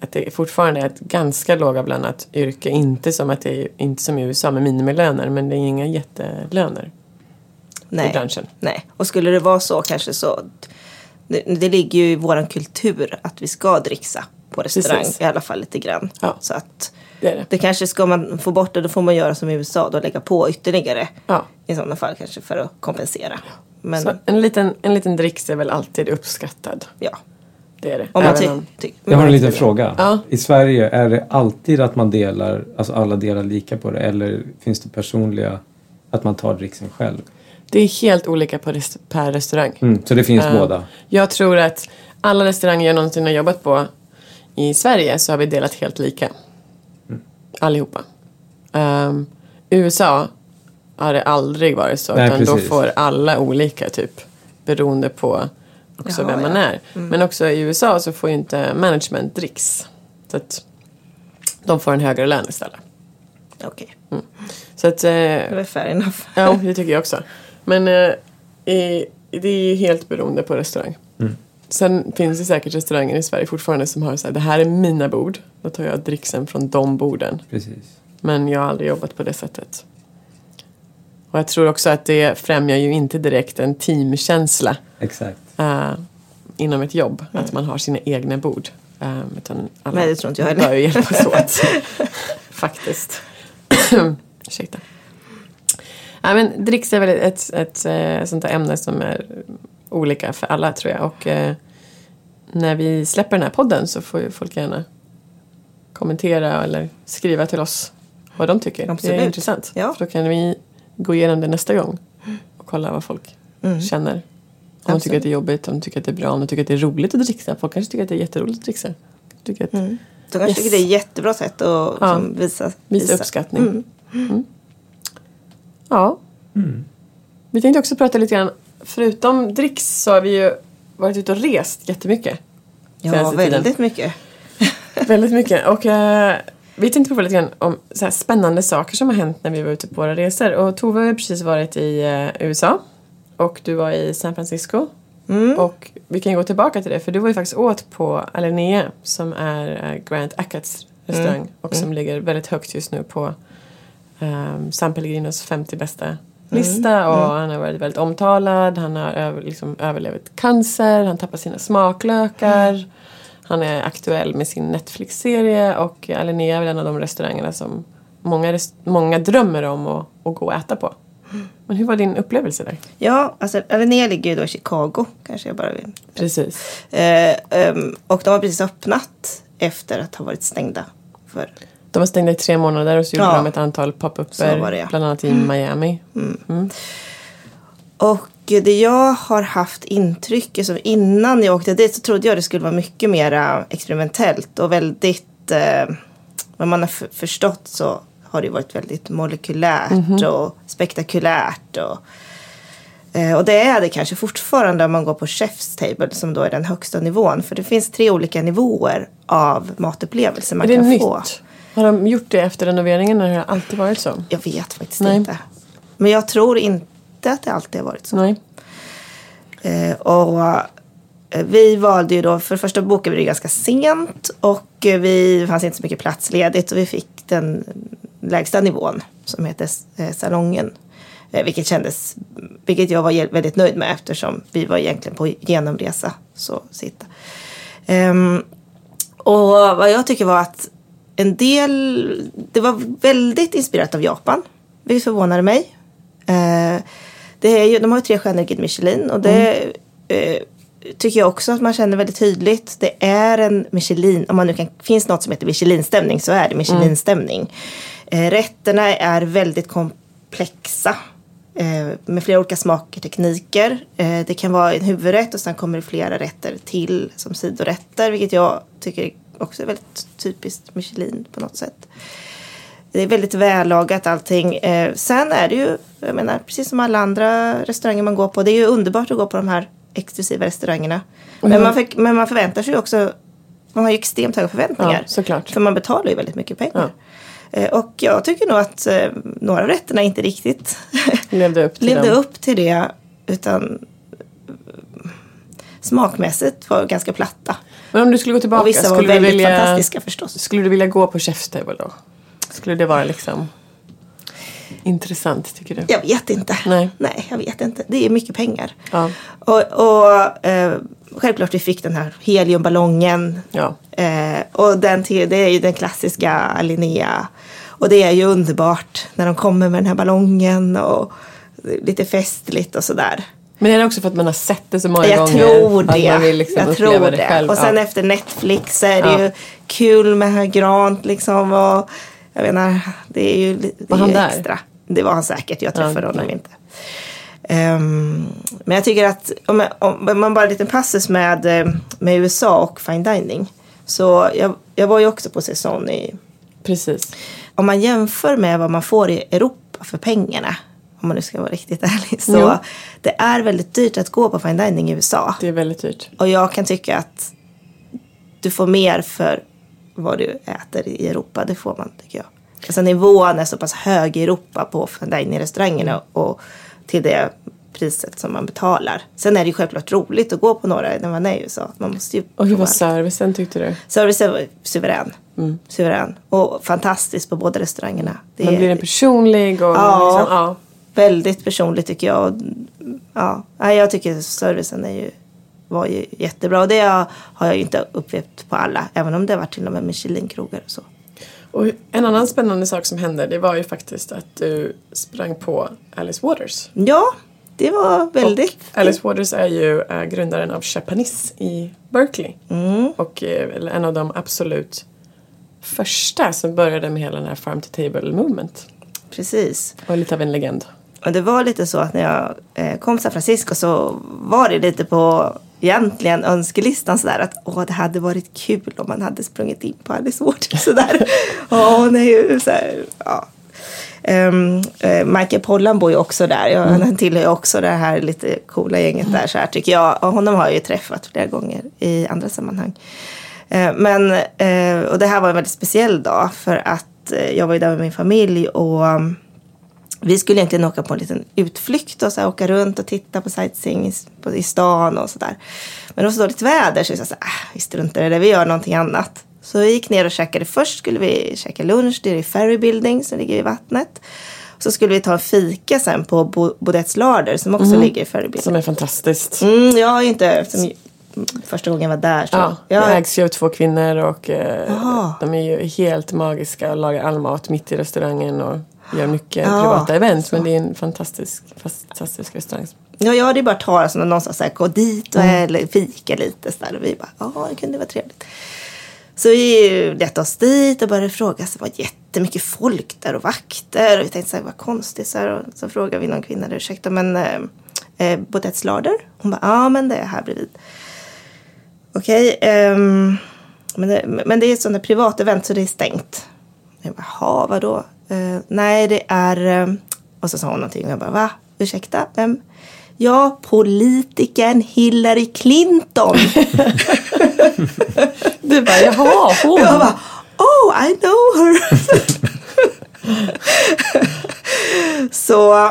att det fortfarande är ett ganska lågavlönat yrke. Inte som att det är inte som i USA med minimilöner, men det är inga jättelöner i Nej. branschen. Nej, och skulle det vara så kanske så. Det, det ligger ju i våran kultur att vi ska dricksa på restaurang. Precis. I alla fall lite grann. Ja. Så att Det det. det kanske ska man få bort det då får man göra som i USA. Då lägga på ytterligare. Ja. I sådana fall kanske för att kompensera. Men Så en liten, en liten dricks är väl alltid uppskattad. ja. Det är det. Om man ty- om- ty- Jag har en liten fråga. Ja. I Sverige, är det alltid att man delar, alltså alla delar lika på det? Eller finns det personliga, att man tar dricksen själv? Det är helt olika på rest- per restaurang. Mm, så det finns Eh, båda? Jag tror att alla restauranger jag någonsin har jobbat på i Sverige så har vi delat helt lika. Allihopa. Um, USA har det aldrig varit så. Nej, utan då precis. får alla olika typ. Beroende på också Jaha, vem man ja. är. Men också i USA så får ju inte management dricks. Så att de får en högre lön istället. Okej, Så att, eh, det var fair enough. Ja, det tycker jag också. Men eh, i, det är ju helt beroende på restaurang. Sen finns det säkert restauranger i Sverige fortfarande som har så här, det här är mina bord. Då tar jag dricksen från de borden. Precis. Men jag har aldrig jobbat på det sättet. Och jag tror också att det främjar ju inte direkt en teamkänsla Exakt. eh, inom ett jobb. Att man har sina egna bord. Eh, utan alla Nej, det tror inte jag heller. bör ju hjälpas åt. Faktiskt. Ursäkta. Ja, men dricks är väl ett, ett, eh, sånt där ämne som är olika för alla tror jag. Och eh, när vi släpper den här podden så får ju folk gärna kommentera eller skriva till oss vad de tycker. Det Absolut. är intressant. Ja. För då kan vi gå igenom det nästa gång och kolla vad folk känner. Om de Absolut. tycker att det är jobbigt, om de tycker att det är bra, om de tycker att det är roligt att dricksa. Folk kanske tycker att det är jätteroligt att dricksa. Tycker att De kanske Yes. tycker det är ett jättebra sätt att Ja. som, visa, Visa uppskattning. Mm. Ja. Vi tänkte också prata lite grann, förutom dricks så har vi ju varit ute och rest jättemycket. Ja, senaste tiden. väldigt mycket. Väldigt mycket. Och eh, vi tänkte prata lite grann om så här spännande saker som har hänt när vi var ute på våra resor. Och Tove har ju precis varit i eh, USA. Och du var i San Francisco. Och vi kan ju gå tillbaka till det. För du var ju faktiskt åt på Alinea. Som är eh, Grant Achatz restaurang. Och som ligger väldigt högt just nu på um, San Pellegrinos 50 bästa lista. Och han har varit väldigt omtalad. Han har över, liksom, överlevt cancer. Han tappar sina smaklökar. Han är aktuell med sin Netflix-serie. Och Alinea är väl en av de restaurangerna som många, rest- många drömmer om att, att gå och äta på. Men hur var din upplevelse där? Ja, alltså Alinea ligger ju då i Chicago. Kanske jag bara vill. Precis. Eh, ehm, och de har precis öppnat efter att ha varit stängda. För, De var stängda i tre månader och så gjorde Ja. de ett antal pop-upper. ja. Bland annat i Miami. och det jag har haft intryck, alltså innan jag åkte dit så trodde jag det skulle vara mycket mer experimentellt och väldigt, eh, vad man har förstått så har det varit väldigt molekylärt och spektakulärt. Och, eh, och det är det kanske fortfarande om man går på Chef's Table som då är den högsta nivån. För det finns tre olika nivåer av matupplevelser man kan nytt? få. Har de gjort det efter renoveringen eller har det alltid varit så? Jag vet faktiskt Nej. inte. Men jag tror inte att det alltid har varit så. Nej. Eh, och eh, vi valde ju då, för det första bokade vi det ganska sent och eh, vi det fanns inte så mycket plats ledigt och vi fick den lägsta nivån som heter eh, salongen. Vilket kändes, vilket jag var väldigt nöjd med eftersom vi var egentligen på genomresa. Så sitta. Ehm, och vad jag tycker var att en del, det var väldigt inspirerat av Japan. Vilket förvånade mig. Eh, det är ju, de har ju tre stjärnor i Michelin och det eh, tycker jag också att man känner väldigt tydligt. Det är en Michelin, om man nu kan, finns något som heter Michelin-stämning så är det Michelin-stämning. Eh, rätterna är väldigt komplexa. Eh, med flera olika smaker, tekniker. Eh, det kan vara en huvudrätt och sen kommer det flera rätter till som sidorätter. Vilket jag tycker också väldigt typiskt Michelin på något sätt. Det är väldigt vällagat allting. Eh, sen är det ju, jag menar, precis som alla andra restauranger man går på. Det är ju underbart att gå på de här exklusiva restaurangerna. Men man, fick, men man förväntar sig ju också, man har ju extremt höga förväntningar. Ja. För man betalar ju väldigt mycket pengar. Eh, Och jag tycker nog att eh, några av rätterna inte riktigt Levde upp till levde upp till det. Utan smakmässigt var ganska platta. Men om du skulle gå tillbaka, Och vissa var skulle, du vilja, fantastiska förstås. skulle du vilja gå på Chef's Table då? Skulle det vara liksom intressant tycker du? Jag vet inte. Nej. Nej, jag vet inte. Det är mycket pengar. Ja. Och, och eh, självklart vi fick den här heliumballongen. Ja. Eh, och den det är ju den klassiska Linnea. Och det är ju underbart när de kommer med den här ballongen och lite festligt och sådär. Men är det också för att man har sett det så många Jag gånger? tror Att det. man vill liksom jag tror det, det. själv? Och sen ja. efter Netflix så är det Ja. ju kul med herr Grant liksom. Och jag menar, det är ju, det Var är han ju där? extra. Det var han säkert. Jag träffade Ja, honom nej. inte. Ehm, men jag tycker att om, om, om man bara en liten passus med, eh, med USA och fine dining. Så jag, jag var ju också på säsong i Precis. om man jämför med vad man får i Europa för pengarna. Om man nu ska vara riktigt ärlig. Så Jo. det är väldigt dyrt att gå på fine dining i USA. Det är väldigt dyrt. Och jag kan tycka att du får mer för vad du äter i Europa. Det får man tycker jag. Alltså nivån är så pass hög i Europa på fine dining-restaurangerna och till det priset som man betalar. Sen är det ju självklart roligt att gå på några när man är i USA. Man måste ju Och hur var servicen tyckte du? Servicen var suverän. Suverän. Och fantastisk på båda restaurangerna. Det Man är- blir en personlig och Ja. liksom, ja. Väldigt personligt tycker jag. Ja, jag tycker servicen är ju, var ju jättebra. Och det har jag ju inte upplevt på alla. Även om det har varit till och med Michelin-krogar och så. Och en annan spännande sak som hände det var ju faktiskt att du sprang på Alice Waters. Ja, det var väldigt... Och Alice Waters är ju äh, grundaren av Chapanis i Berkeley. Mm. Och eh, en av de absolut första som började med hela den här farm to table movement. Precis. Och lite av en legend. Och det var lite så att när jag eh, kom till San Francisco så var det lite på egentligen önskelistan sådär att åh det hade varit kul om man hade sprungit in på Alice Waters sådär. Åh nej, så här, ja. Um, uh, Michael Pollan bor ju också där. Jag, Han tillhör ju också det här lite coola gänget där så här tycker jag. Och honom har jag ju träffat flera gånger i andra sammanhang. Eh, men, eh, och det här var en väldigt speciell dag för att jag var ju där med min familj och um, vi skulle egentligen åka på en liten utflykt och så här, åka runt och titta på sightseeing i, på, i stan och sådär. Men det var så dåligt väder så vi sa så här, ah, vi struntar i det, vi gör någonting annat. Så vi gick ner och käkade. Först skulle vi käka lunch, det är i Ferry Building som ligger i vattnet. Så skulle vi ta en fika sen på Bo- Bodets Larder som också ligger i Ferry Building. Som är fantastiskt. Mm, jag har ju inte, som, första gången jag var där så. Ja, det jag, ägs ju av två kvinnor och eh, de är ju helt magiska och lagar all mat mitt i restaurangen och gör mycket Ja, privata event. Men det är en fantastisk, fantastisk restaurang. Ja, jag hade ju bara talat om någonstans så här, gå dit och Mm. fika lite. Så där. Och vi bara, ja, det kunde vara trevligt. Så vi letade oss dit och började fråga. Så det var jättemycket folk där och vakter. Och vi tänkte så här, vad konstigt. Så, här, och så frågade vi någon kvinna, ursäkta, men eh, eh, Larder? Hon bara, ja, men det är här bredvid. Okej, ehm, men, det, men det är ett sånt där privat event så det är stängt. Jag bara, jaha, vadå? Eh, nej, det är... eh, och så sa hon någonting och jag bara, va? Ursäkta, vem? Ja, politikern Hillary Clinton. Du bara, jaha, hon. jag bara, oh, I know her. så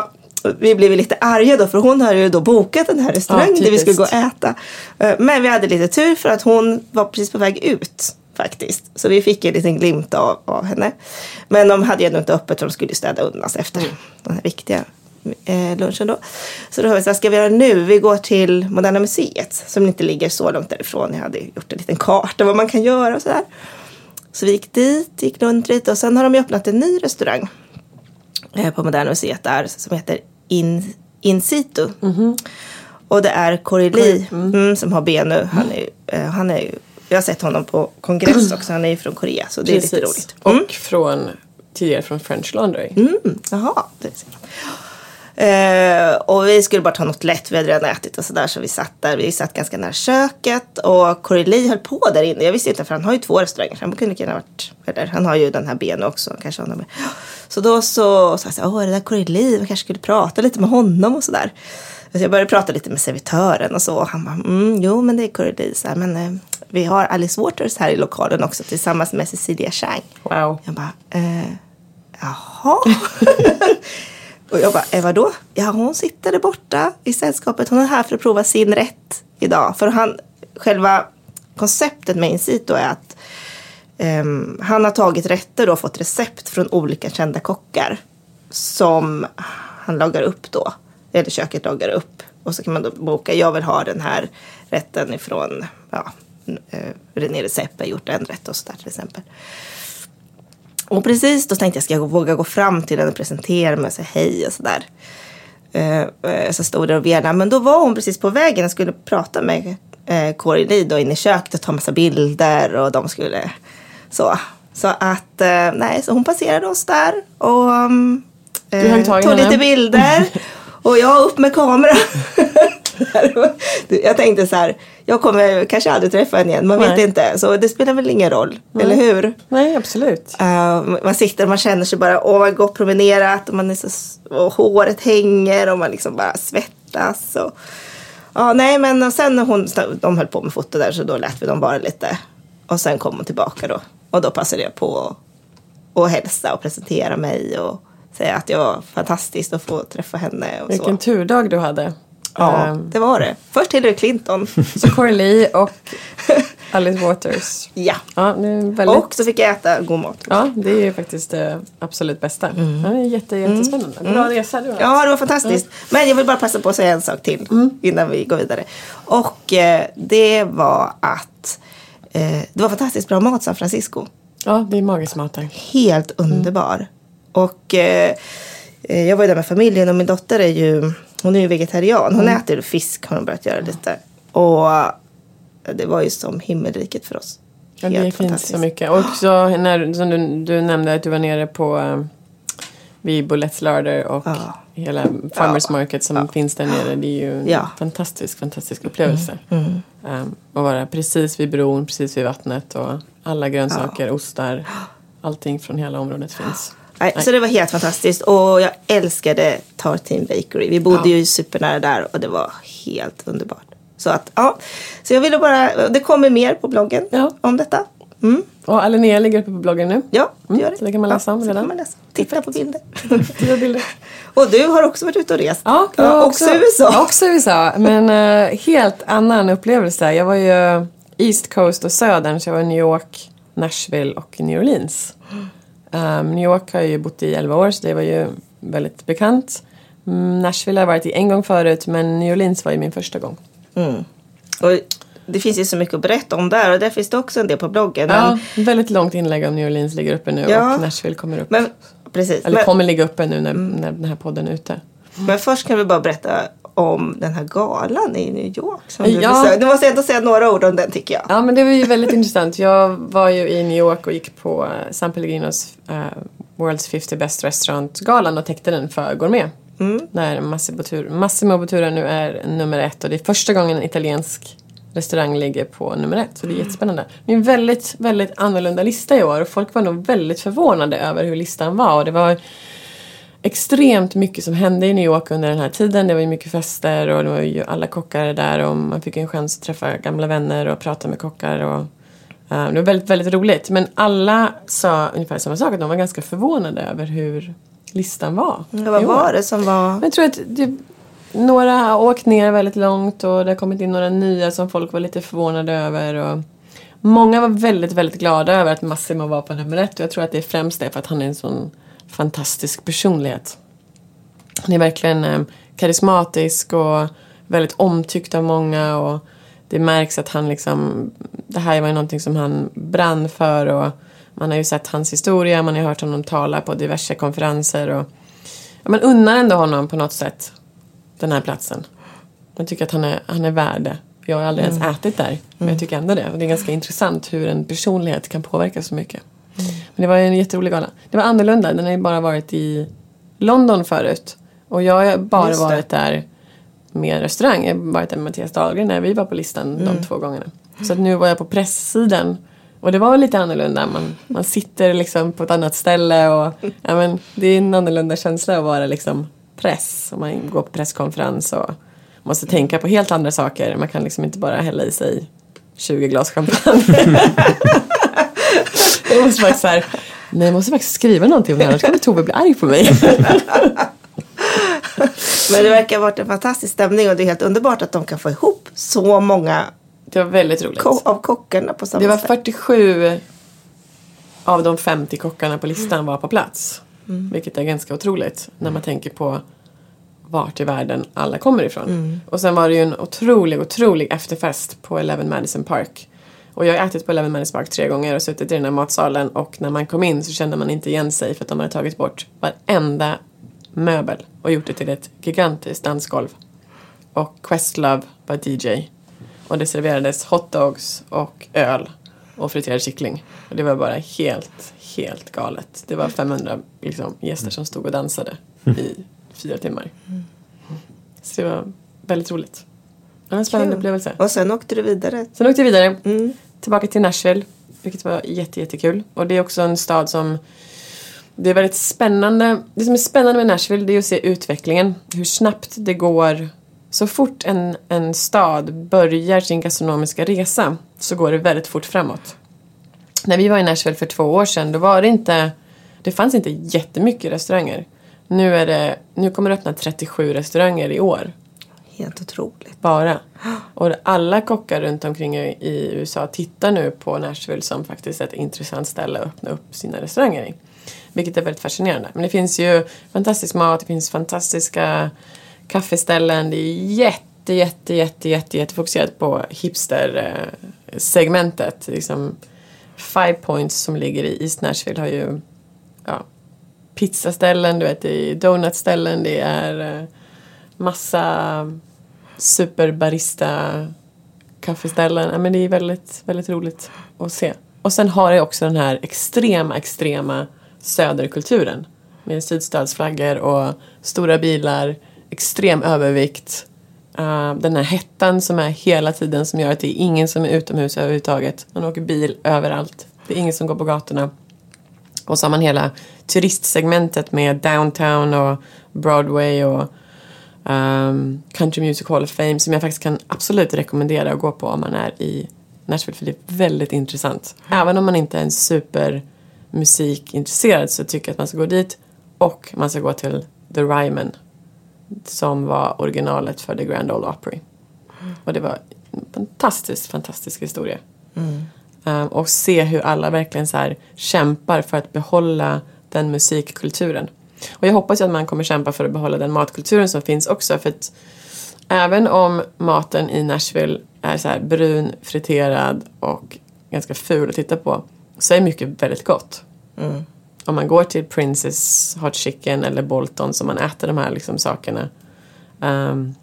vi blev lite arga då för hon hade ju då bokat den här restaurangen Ja, där vi skulle gå och äta. Eh, Men vi hade lite tur för att hon var precis på väg ut faktiskt. Så vi fick en liten glimt av, av henne. Men de hade ju ändå inte öppet för de skulle städa undan efter den här viktiga eh, lunchen då. Så då har vi så här, ska vi göra nu? Vi går till Moderna Museet som inte ligger så långt därifrån. Jag hade gjort en liten karta vad man kan göra och sådär. Så vi gick dit, gick runt lite och sen har de ju öppnat en ny restaurang eh, på Moderna Museet där som heter In, In situ. Och det är Corey Lee mm, som har ben nu. Han är, eh, han är, ju- jag har sett honom på kongress också. Han är ju från Korea så det är lite roligt. Mm. Och från, tidigare från French Laundry. Mm, jaha, det ser man. Eh, och vi skulle bara ta något lätt, vi hade redan ätit och sådär så vi satt där, vi satt ganska nära köket och Corey Lee höll på där inne. Jag visste inte för han har ju två restauranger så han kunde lika gärna varit eller, Han har ju den här benen också kanske. Han har med. Så då så sa jag så här, åh är det där Corey Lee, vi kanske skulle prata lite med honom och sådär. Så jag började prata lite med servitören och så. Han bara, mm, jo men det är Coralie. Så här, Men eh, vi har Alice Waters här i lokalen också tillsammans med Cecilia Chang. Wow. Jag bara, eh, jaha. och jag bara, eh, vadå? Ja, hon sitter där borta i sällskapet. Hon är här för att prova sin rätt idag. För han, själva konceptet med Incito är att ehm, han har tagit rätter och fått recept från olika kända kockar. Som han lagar upp då. Eller köket lagar upp. Och så kan man då boka, jag vill ha den här rätten ifrån, ja, eh, René Recept har gjort en rätt och sådär till exempel. Och precis då tänkte jag, ska jag våga gå fram till henne och presentera mig och säga hej och sådär. Uh, uh, så stod där och velade. Men då var hon precis på vägen och skulle prata med Corey Lee då inne i köket och ta massa bilder och de skulle så. Så att, uh, nej, så hon passerade oss där och tag i tog henne. lite bilder. och jag upp med kameran. jag tänkte så här, jag kommer kanske aldrig träffa henne igen, man vet Nej. inte. Så det spelar väl ingen roll, eller hur? Nej, absolut. Uh, man sitter och man känner sig bara, åh man går promenerat och, man är så, och håret hänger och man liksom bara svettas. Och, ja, nej men och sen när hon, de höll på med foto där så då lät vi dem bara lite. Och sen kom hon tillbaka då. Och då passade jag på att, att hälsa och presentera mig och säga att det var fantastiskt att få träffa henne. Och Vilken så. turdag du hade. Ja, Ehm, det var det. Först Hillary Clinton. Så Corey Lee och Alice Waters. ja. Ja, väldigt... Och så fick jag äta god mat. Ja, det är ju faktiskt det absolut bästa. Ja, det är jätte, jättespännande. Bra resa du har. Ja, det var fantastiskt. Men jag vill bara passa på att säga en sak till innan vi går vidare. Och eh, det var att eh, det var fantastiskt bra mat San Francisco. Ja, det är magisk mat där. Helt underbar. Och eh, eh, jag var ju där med familjen och min dotter är ju, hon är ju vegetarian. Hon äter fisk har hon börjat göra lite. Och eh, det var ju som himmelriket för oss. Ja, det finns fantastiskt. så mycket. Och också när som du, du nämnde att du var nere på eh, vid Bullets Larder och Ja. hela Farmers Market som finns där nere. Det är ju en Ja. Mm. fantastisk, fantastisk upplevelse. Um, att vara precis vid bron, precis vid vattnet och alla grönsaker, ostar. Allting från hela området finns. Nej, Nej. Så det var helt fantastiskt. Och jag älskade Tartine Bakery. Vi bodde ju supernära där och det var helt underbart. Så att, ja. Så jag ville bara, det kommer mer på bloggen Ja. om detta. Mm. Och Linnea ligger uppe på bloggen nu. Ja, det Mm, gör det. så det kan man läsa om ja, redan. Man läsa. Titta på bilder. Tio bilder. och du har också varit ute och rest. Ja, jag var också USA. Också USA, men eh, helt annan upplevelse. Jag var ju East Coast och Södern, så jag var i New York, Nashville och New Orleans. Um, New York har jag ju bott i 11 år, så det var ju väldigt bekant. Mm, Nashville har jag varit i en gång förut, men New Orleans var ju min första gång. Och det finns ju så mycket att berätta om där och där finns det också en del på bloggen. Ja, Men, väldigt långt inlägg om New Orleans ligger uppe nu Ja. och Nashville kommer upp. men precis. Eller men, kommer ligga uppe nu när, när den här podden är ute. men först kan vi bara berätta om den här galan i New York. Som du Ja. besökte. Du måste ändå säga några ord om den tycker jag. Ja men det var ju väldigt intressant. Jag var ju i New York och gick på eh, San Pellegrinos eh, World's 50 Best Restaurant-galan och täckte den för Gourmet. Där Massimo Bottura, Massimo Bottura nu är nummer ett och det är första gången en italiensk restaurang ligger på nummer ett. Så det är jättespännande. Det är en väldigt, väldigt annorlunda lista i år och folk var nog väldigt förvånade över hur listan var. Och det var extremt mycket som hände i New York under den här tiden. Det var ju mycket fester och det var ju alla kockar där och man fick en chans att träffa gamla vänner och prata med kockar. Och, eh, det var väldigt, väldigt roligt. Men alla sa ungefär samma sak, att de var ganska förvånade över hur listan var. Ja, vad i år. var det som var... Men jag tror att det, några har åkt ner väldigt långt och det har kommit in några nya som folk var lite förvånade över. Och många var väldigt, väldigt glada över att Massimo var på nummer ett och jag tror att det är främst det för att han är en sån fantastisk personlighet. Han är verkligen eh, karismatisk och väldigt omtyckt av många och det märks att han liksom, det här var ju någonting som han brann för och man har ju sett hans historia, man har hört honom tala på diverse konferenser och ja, man unnar ändå honom på något sätt den här platsen. Man tycker att han är, han är värd det. Jag har aldrig ens ätit där, men jag tycker ändå det. Och det är ganska intressant hur en personlighet kan påverka så mycket. Men det var en jätterolig gala. Det var annorlunda, den har ju bara varit i London förut. Och jag har bara varit där med restaurang. Jag har varit där med Mattias Dahlgren när vi var på listan Mm. de två gångerna. Så nu var jag på presssidan. Och det var lite annorlunda. Man, man sitter liksom på ett annat ställe och ja, men, det är en annorlunda känsla att vara liksom press. Och man går på presskonferens och måste tänka på helt andra saker. Man kan liksom inte bara hälla i sig 20 glas champagne. jag måste faktiskt så här, nej jag måste faktiskt skriva någonting om det här, annars kommer Tove bli arg på mig. Men det verkar ha varit en fantastisk stämning och det är helt underbart att de kan få ihop så många Det var väldigt roligt. ko- av kockarna på samma Det var sätt. 47 av de 50 kockarna på listan var på plats. Vilket är ganska otroligt när man tänker på vart i världen alla kommer ifrån. Och sen var det ju en otrolig, otrolig efterfest på Eleven Madison Park. Och jag har ätit på Eleven Madison Park tre gånger och suttit i den här matsalen och när man kom in så kände man inte igen sig för att de hade tagit bort varenda möbel och gjort det till ett gigantiskt dansgolv. Och Questlove var DJ. Och det serverades hotdogs och öl och friterad kyckling. Och det var bara helt, helt galet. Det var 500 liksom, gäster som stod och dansade i fyra timmar. Så det var väldigt roligt. Det var en spännande Kul. upplevelse. Och sen åkte du vidare. Sen åkte jag vidare tillbaka till Nashville. Vilket var jätte, jättekul. Och det är också en stad som det är väldigt spännande. Det som är spännande med Nashville det är att se utvecklingen. Hur snabbt det går. Så fort en, en stad börjar sin gastronomiska resa så går det väldigt fort framåt. När vi var i Nashville för två år sedan då var det inte Det fanns inte jättemycket restauranger. Nu, är det, nu kommer det öppna 37 restauranger i år Helt otroligt. bara. Och alla kockar runt omkring i USA tittar nu på Nashville som faktiskt ett intressant ställe att öppna upp sina restauranger i. Vilket är väldigt fascinerande. Men det finns ju fantastisk mat, det finns fantastiska kaffeställen. Det är jätte, jätte, jätte, jätte, jätte fokuserat på hipster-segmentet. Liksom Five Points som ligger i East Nashville har ju ja, pizzaställen, du vet, det är donutställen, det är eh, massa superbarista kaffeställen. Men det är väldigt, väldigt roligt att se. Och sen har jag också den här extrema, extrema söderkulturen. Med sydstatsflaggor och stora bilar, extrem övervikt. Uh, den här hettan som är hela tiden som gör att det är ingen som är utomhus överhuvudtaget. Man åker bil överallt. Det är ingen som går på gatorna. Och så har man hela turistsegmentet med downtown och Broadway och um, Country Music Hall of Fame som jag faktiskt kan absolut rekommendera att gå på om man är i Nashville för det är väldigt intressant. Även om man inte är en supermusikintresserad så tycker jag att man ska gå dit och man ska gå till The Ryman som var originalet för The Grand Ole Opry. Och det var en fantastisk, fantastisk historia. Um, och se hur alla verkligen så kämpar för att behålla den musikkulturen. Och jag hoppas ju att man kommer kämpa för att behålla den matkulturen som finns också. För att även om maten i Nashville är så brun, friterad och ganska ful att titta på så är mycket väldigt gott. Om man går till Princess Hot Chicken eller Bolton som man äter de här liksom sakerna ehm,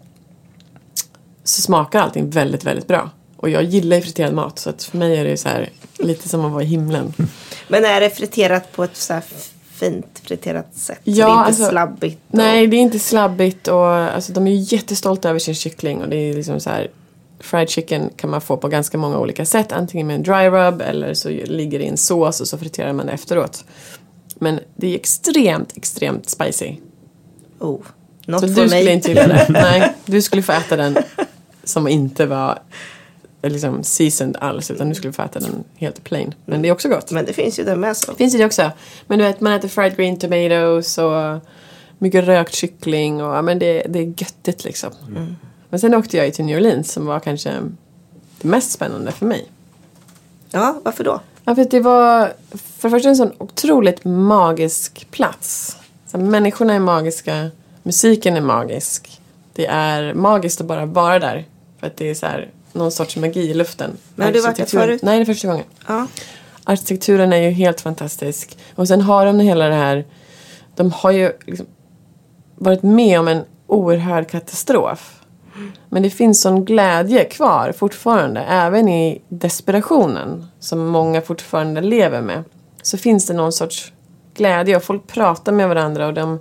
så smakar allting väldigt, väldigt bra. Och jag gillar ju friterad mat så att för mig är det så här lite som att vara i himlen. Men är det friterat på ett så fint friterat sätt? så Ja, det är inte alltså- slabbigt? och- Nej, det är inte slabbigt och alltså, de är ju jättestolta över sin kyckling och det är liksom så här Fried chicken kan man få på ganska många olika sätt. Antingen med en dry rub eller så ligger det i en sås och så friterar man det efteråt. Men det är extremt, extremt spicy. Oh, något så för du mig. skulle inte gilla det. Nej, du skulle få äta den som inte var liksom seasoned alls utan du skulle få äta den helt plain. Men det är också gott. Men det finns ju det med så. Finns det också. Men du vet, man äter fried green tomatoes och mycket rökt kyckling och ja, men det, det är göttigt liksom. Men sen åkte jag ju till New Orleans som var kanske det mest spännande för mig. Ja, varför då? Ja, för att det var för det första en sån otroligt magisk plats. Så människorna är magiska, musiken är magisk. Det är magiskt att bara vara där. För att det är så här, någon sorts magi i luften. Men har du varit där förut? Nej, det är första gången. Ja. Arkitekturen är ju helt fantastisk. Och sen har de hela det här... De har ju liksom varit med om en oerhörd katastrof. Men det finns sån glädje kvar fortfarande. Även i desperationen som många fortfarande lever med. Så finns det någon sorts glädje och folk pratar med varandra och de...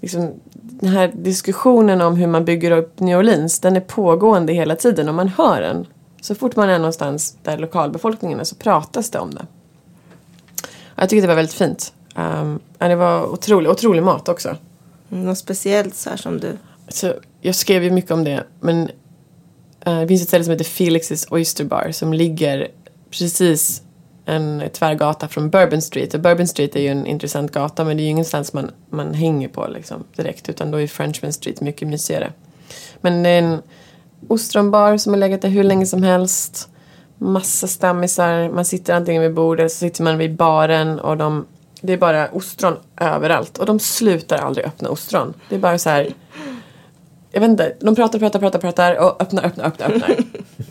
Liksom, den här diskussionen om hur man bygger upp New Orleans den är pågående hela tiden och man hör den. Så fort man är någonstans där lokalbefolkningen är så pratas det om det. Jag tycker det var väldigt fint. Um, det var otrolig, otrolig mat också. Något speciellt så här som du... så jag skrev ju mycket om det. Men eh, det finns ett ställe som heter Felix's Oyster Bar som ligger precis en tvärgata från Bourbon Street. Och Bourbon Street är ju en intressant gata men det är ju ingenstans man, man hänger på liksom, direkt. Utan då är Frenchman Street mycket mysigare. Men det är en ostronbar som har legat där hur länge som helst. Massa stammisar. Man sitter antingen vid bordet eller så sitter man vid baren och de det är bara ostron överallt. Och de slutar aldrig öppna ostron. Det är bara så här. Jag vet inte. De pratar, pratar, pratar, pratar och öppnar, öppnar, öppnar, öppnar.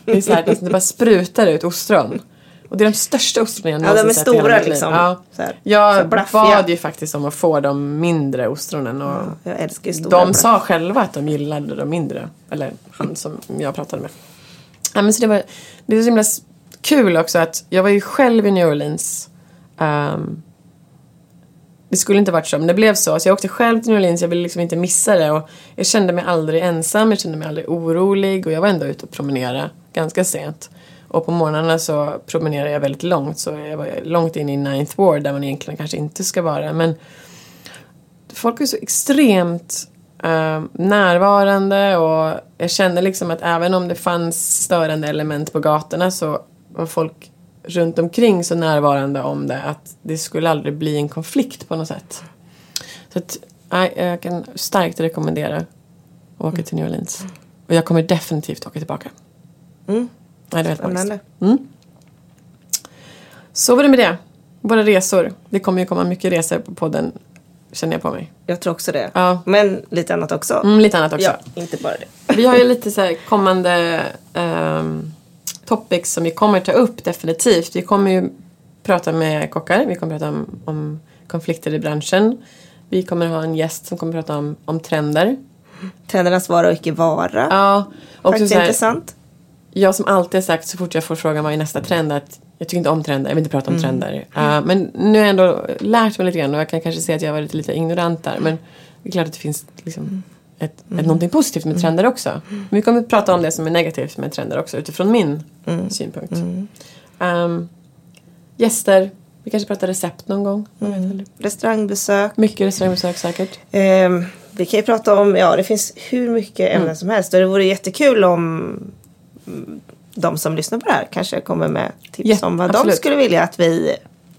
Det är så här. Det bara sprutar ut ostron. Och det är de största ostronen jag Ja, någonsin sett i hela stora mitt liv. liksom. Ja. Så här, så Jag blaffiga. bad ju faktiskt om att få de mindre ostronen. Och Jag älskar stora. de sa själva att de gillade de mindre. Eller han som jag pratade med. Ja, men så det, var, det var så himla kul också att jag var ju själv i New Orleans. Ehm, det skulle inte varit så, men det blev så. Så jag åkte själv till New Orleans, jag ville liksom inte missa det. Och jag kände mig aldrig ensam, jag kände mig aldrig orolig. Och jag var ändå ute och promenerade ganska sent. Och på morgnarna så promenerade jag väldigt långt. Så jag var långt in i Ninth Ward där man egentligen kanske inte ska vara. Men folk är så extremt eh, närvarande och jag kände liksom att även om det fanns störande element på gatorna så var folk runt omkring så närvarande om det att det skulle aldrig bli en konflikt på något sätt. Så att, nej, jag kan starkt rekommendera att åka till New Orleans. Och jag kommer definitivt åka tillbaka. Mm. Nej, det är. Spännande. Så var det med det. Våra resor. Det kommer ju komma mycket resor på podden, känner jag på mig. Jag tror också det. Ja. Men lite annat också. Mm, lite annat också. Ja, inte bara det. Vi har ju lite så kommande um, topics som vi kommer ta upp definitivt. Vi kommer ju prata med kockar. Vi kommer prata om, om konflikter i branschen. Vi kommer ha en gäst som kommer prata om, om trender. Trendernas vara och icke vara. Ja, och Faktiskt så här, intressant. Jag som alltid har sagt så fort jag får frågan vad är nästa trend att jag tycker inte om trender, jag vill inte prata om Mm. trender. Uh, men nu har jag ändå lärt mig lite grann och jag kan kanske säga att jag har varit lite ignorant där. Men det är klart att det finns liksom ett, Mm. ett, någonting positivt med trender också. Men vi kommer att prata om det som är negativt med trender också utifrån min Mm. synpunkt. Um, gäster, vi kanske pratar recept någon gång. Inte. Restaurangbesök. Mycket restaurangbesök säkert. Ehm, vi kan ju prata om, ja det finns hur mycket ämnen som helst. Och det vore jättekul om mm, de som lyssnar på det här kanske kommer med tips Ja, om vad de absolut. skulle vilja att vi,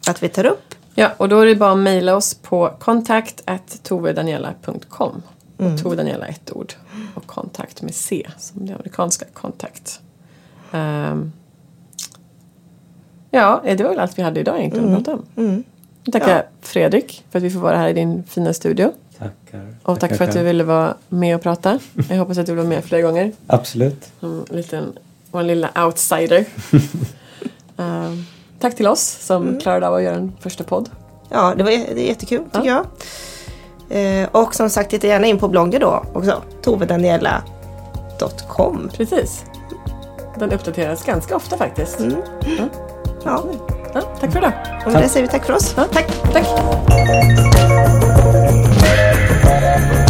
att vi tar upp. Ja, och då är det bara att mejla oss på kontakt tovedaniela.com. Mm. Och Tove Daniela ett ord. Och kontakt med C, som det amerikanska kontakt. Ehm, ja, det var väl allt vi hade idag egentligen att prata om. Jag tackar Ja. Fredrik för att vi får vara här i din fina studio. Tackar. Och tack Tackar för att du ville vara med och prata. Jag hoppas att du vara med fler gånger. Absolut. Som en liten, vår lilla outsider. Ehm, tack till oss som Mm. klarade av att göra en första podd. Ja, det, var, det är jättekul tycker jag. Eh, och som sagt, titta gärna in på bloggen då också. tovedaniela.com. Precis. Den uppdateras ganska ofta faktiskt. Ja, Ja, tack för idag. och med det säger vi tack för oss. Ja, tack. tack. Thank you.